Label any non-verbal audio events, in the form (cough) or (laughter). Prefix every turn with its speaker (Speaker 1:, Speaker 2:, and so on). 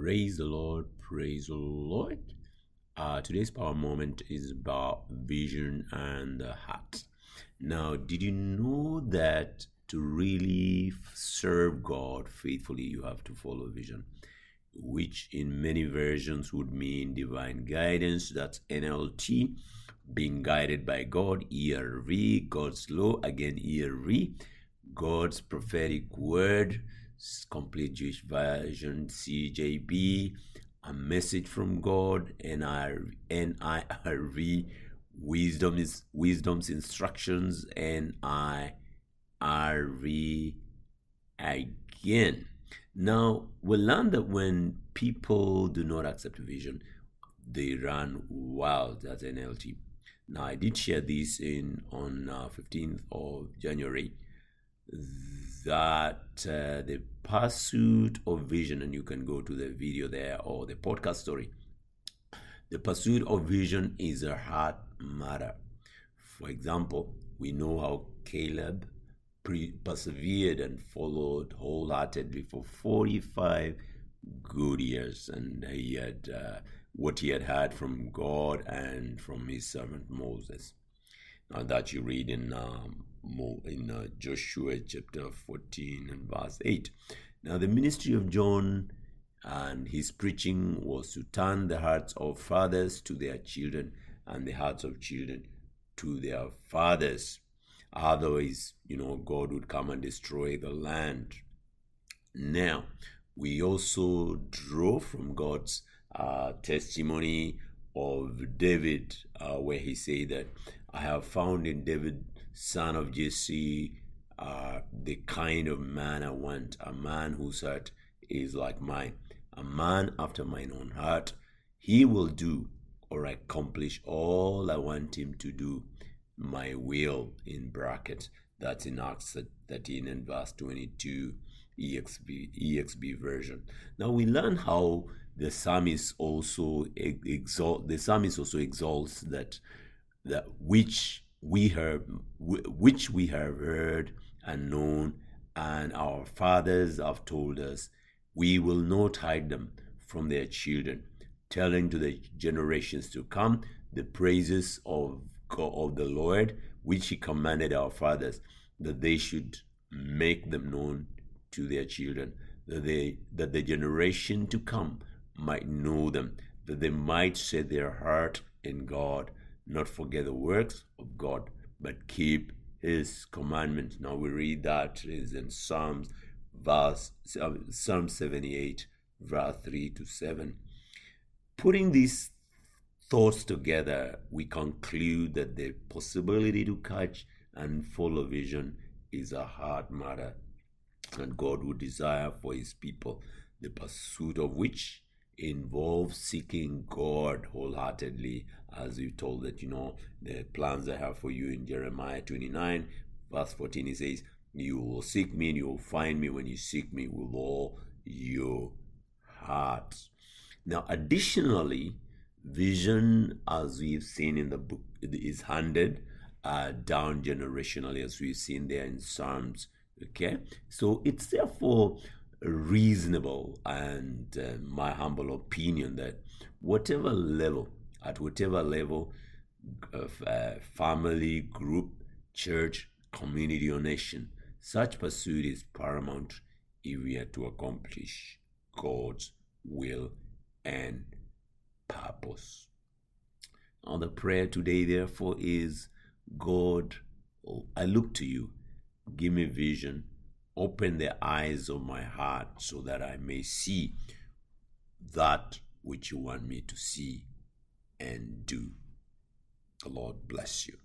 Speaker 1: Praise the Lord, praise the Lord. Uh, today's power moment is about vision and the heart. Now, did you know that to really serve God faithfully, you have to follow vision, which in many versions would mean divine guidance. That's NLT, being guided by God, ERV, God's law, again, ERV, God's prophetic word complete Jewish version, CJB, a message from God, NIRV, (laughs) wisdom is wisdom's instructions, NIRV again. Now we learn that when people do not accept vision, they run wild. That's NLT. Now I did share this in on uh, 15th of January that uh, the pursuit of vision, and you can go to the video there or the podcast story. The pursuit of vision is a hard matter. For example, we know how Caleb pre- persevered and followed wholeheartedly for 45 good years, and he had uh, what he had had from God and from his servant Moses. Now that you read in um, in uh, Joshua chapter 14 and verse 8. Now, the ministry of John and his preaching was to turn the hearts of fathers to their children and the hearts of children to their fathers. Otherwise, you know, God would come and destroy the land. Now, we also draw from God's uh, testimony of David, uh, where he said that I have found in David son of Jesse, uh, the kind of man I want, a man whose heart is like mine, a man after mine own heart. He will do or accomplish all I want him to do. My will in brackets. That's in Acts 13 and verse 22 EXB, EXV version. Now we learn how the psalmist also exalt the psalmist also exalts that that which we have which we have heard and known and our fathers have told us we will not hide them from their children telling to the generations to come the praises of God, of the Lord which he commanded our fathers that they should make them known to their children that they that the generation to come might know them that they might set their heart in God not forget the works of God, but keep his commandments. Now we read that is in Psalms verse um, Psalm 78, verse 3 to 7. Putting these thoughts together, we conclude that the possibility to catch and follow vision is a hard matter, and God would desire for his people, the pursuit of which involves seeking God wholeheartedly, as we told that, you know, the plans I have for you in Jeremiah 29, verse 14, he says, You will seek me and you will find me when you seek me with all your heart. Now, additionally, vision, as we've seen in the book, is handed uh, down generationally, as we've seen there in Psalms. Okay, so it's therefore reasonable and uh, my humble opinion that whatever level, at whatever level of uh, family, group, church, community, or nation, such pursuit is paramount if we are to accomplish God's will and purpose. Now, the prayer today, therefore, is God, I look to you, give me vision Open the eyes of my heart so that I may see that which you want me to see and do. The Lord bless you.